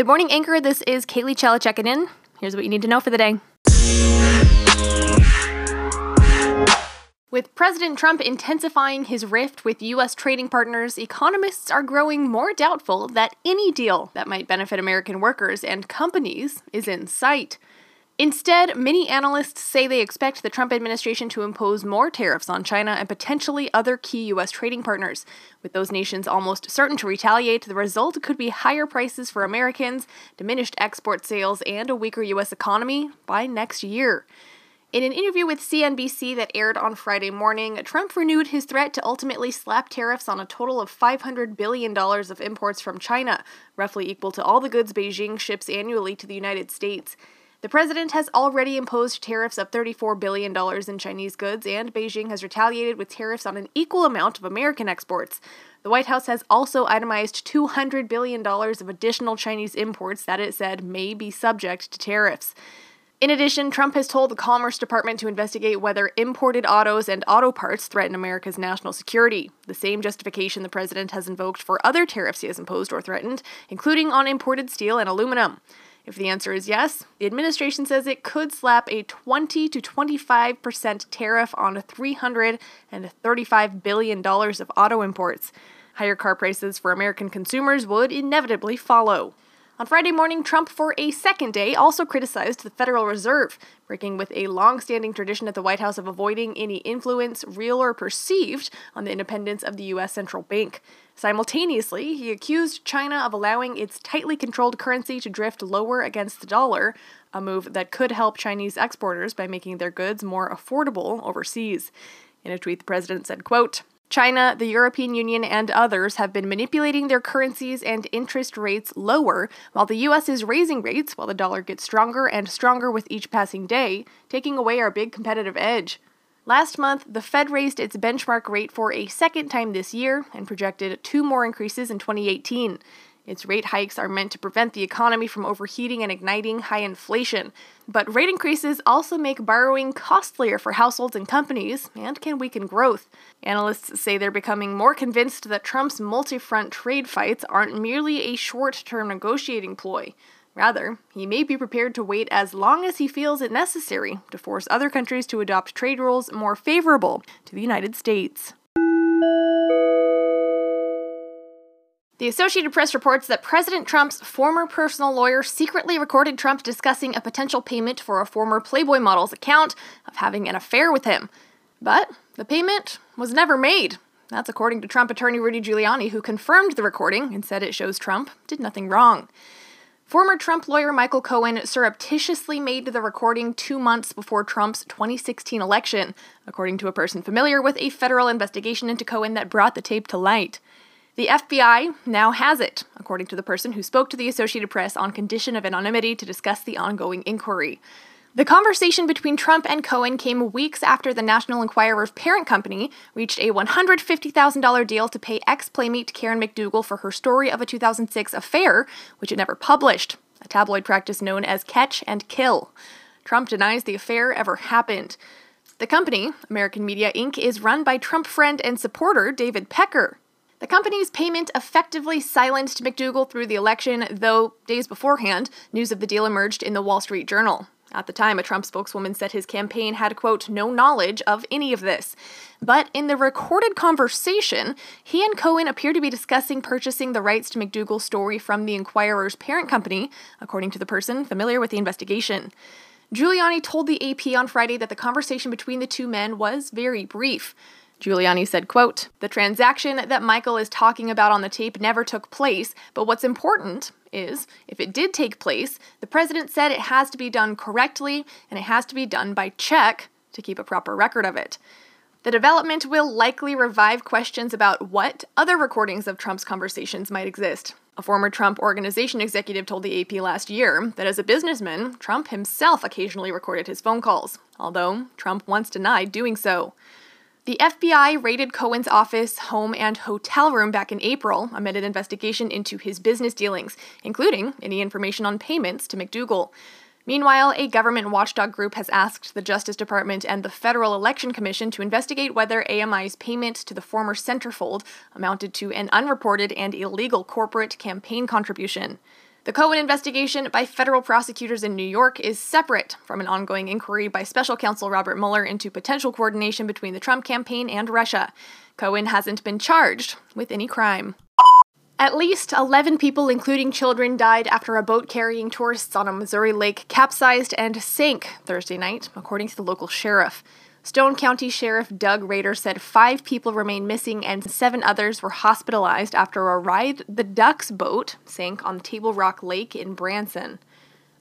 Good morning, Anchor. This is Kaylee Chella checking in. Here's what you need to know for the day. With President Trump intensifying his rift with U.S. trading partners, economists are growing more doubtful that any deal that might benefit American workers and companies is in sight. Instead, many analysts say they expect the Trump administration to impose more tariffs on China and potentially other key U.S. trading partners. With those nations almost certain to retaliate, the result could be higher prices for Americans, diminished export sales, and a weaker U.S. economy by next year. In an interview with CNBC that aired on Friday morning, Trump renewed his threat to ultimately slap tariffs on a total of $500 billion of imports from China, roughly equal to all the goods Beijing ships annually to the United States. The president has already imposed tariffs of $34 billion in Chinese goods, and Beijing has retaliated with tariffs on an equal amount of American exports. The White House has also itemized $200 billion of additional Chinese imports that it said may be subject to tariffs. In addition, Trump has told the Commerce Department to investigate whether imported autos and auto parts threaten America's national security, the same justification the president has invoked for other tariffs he has imposed or threatened, including on imported steel and aluminum. If the answer is yes, the administration says it could slap a 20 to 25% tariff on $335 billion of auto imports. Higher car prices for American consumers would inevitably follow. On Friday morning, Trump, for a second day, also criticized the Federal Reserve, breaking with a long standing tradition at the White House of avoiding any influence, real or perceived, on the independence of the U.S. central bank. Simultaneously, he accused China of allowing its tightly controlled currency to drift lower against the dollar, a move that could help Chinese exporters by making their goods more affordable overseas. In a tweet, the president said, quote, China, the European Union, and others have been manipulating their currencies and interest rates lower, while the US is raising rates while the dollar gets stronger and stronger with each passing day, taking away our big competitive edge. Last month, the Fed raised its benchmark rate for a second time this year and projected two more increases in 2018. Its rate hikes are meant to prevent the economy from overheating and igniting high inflation. But rate increases also make borrowing costlier for households and companies and can weaken growth. Analysts say they're becoming more convinced that Trump's multi front trade fights aren't merely a short term negotiating ploy. Rather, he may be prepared to wait as long as he feels it necessary to force other countries to adopt trade rules more favorable to the United States. The Associated Press reports that President Trump's former personal lawyer secretly recorded Trump discussing a potential payment for a former Playboy model's account of having an affair with him. But the payment was never made. That's according to Trump attorney Rudy Giuliani, who confirmed the recording and said it shows Trump did nothing wrong. Former Trump lawyer Michael Cohen surreptitiously made the recording two months before Trump's 2016 election, according to a person familiar with a federal investigation into Cohen that brought the tape to light. The FBI now has it, according to the person who spoke to the Associated Press on condition of anonymity to discuss the ongoing inquiry. The conversation between Trump and Cohen came weeks after the National Enquirer's parent company reached a $150,000 deal to pay ex Playmate Karen McDougal for her story of a 2006 affair, which it never published, a tabloid practice known as catch and kill. Trump denies the affair ever happened. The company, American Media Inc., is run by Trump friend and supporter David Pecker. The company's payment effectively silenced McDougal through the election, though days beforehand, news of the deal emerged in the Wall Street Journal. At the time, a Trump spokeswoman said his campaign had, quote, no knowledge of any of this. But in the recorded conversation, he and Cohen appear to be discussing purchasing the rights to McDougal's story from the Enquirer's parent company, according to the person familiar with the investigation. Giuliani told the AP on Friday that the conversation between the two men was very brief. Giuliani said, quote, The transaction that Michael is talking about on the tape never took place, but what's important is if it did take place, the president said it has to be done correctly and it has to be done by check to keep a proper record of it. The development will likely revive questions about what other recordings of Trump's conversations might exist. A former Trump organization executive told the AP last year that as a businessman, Trump himself occasionally recorded his phone calls, although Trump once denied doing so. The FBI raided Cohen's office, home, and hotel room back in April amid an investigation into his business dealings, including any information on payments to McDougal. Meanwhile, a government watchdog group has asked the Justice Department and the Federal Election Commission to investigate whether AMI's payment to the former centerfold amounted to an unreported and illegal corporate campaign contribution. The Cohen investigation by federal prosecutors in New York is separate from an ongoing inquiry by special counsel Robert Mueller into potential coordination between the Trump campaign and Russia. Cohen hasn't been charged with any crime. At least 11 people, including children, died after a boat carrying tourists on a Missouri lake capsized and sank Thursday night, according to the local sheriff. Stone County Sheriff Doug Rader said five people remain missing and seven others were hospitalized after a Ride the Ducks boat sank on Table Rock Lake in Branson.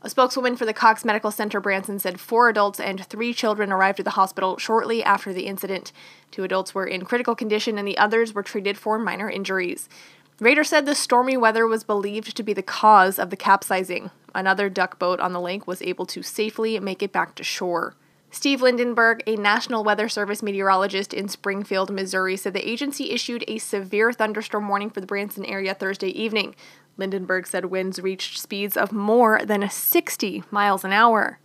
A spokeswoman for the Cox Medical Center Branson said four adults and three children arrived at the hospital shortly after the incident. Two adults were in critical condition and the others were treated for minor injuries. Rader said the stormy weather was believed to be the cause of the capsizing. Another duck boat on the lake was able to safely make it back to shore. Steve Lindenberg, a National Weather Service meteorologist in Springfield, Missouri, said the agency issued a severe thunderstorm warning for the Branson area Thursday evening. Lindenberg said winds reached speeds of more than 60 miles an hour.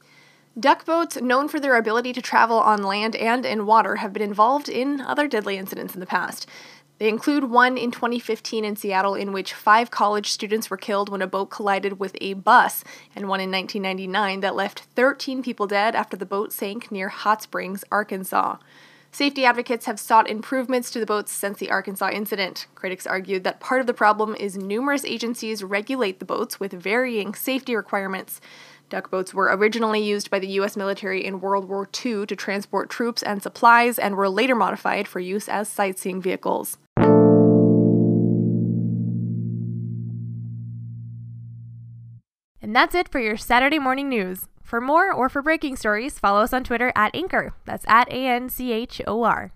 Duck boats, known for their ability to travel on land and in water, have been involved in other deadly incidents in the past. They include one in 2015 in Seattle in which five college students were killed when a boat collided with a bus, and one in 1999 that left 13 people dead after the boat sank near Hot Springs, Arkansas. Safety advocates have sought improvements to the boats since the Arkansas incident. Critics argued that part of the problem is numerous agencies regulate the boats with varying safety requirements. Duck boats were originally used by the U.S. military in World War II to transport troops and supplies and were later modified for use as sightseeing vehicles. And that's it for your Saturday morning news. For more or for breaking stories, follow us on Twitter at Anchor. That's at A N C H O R.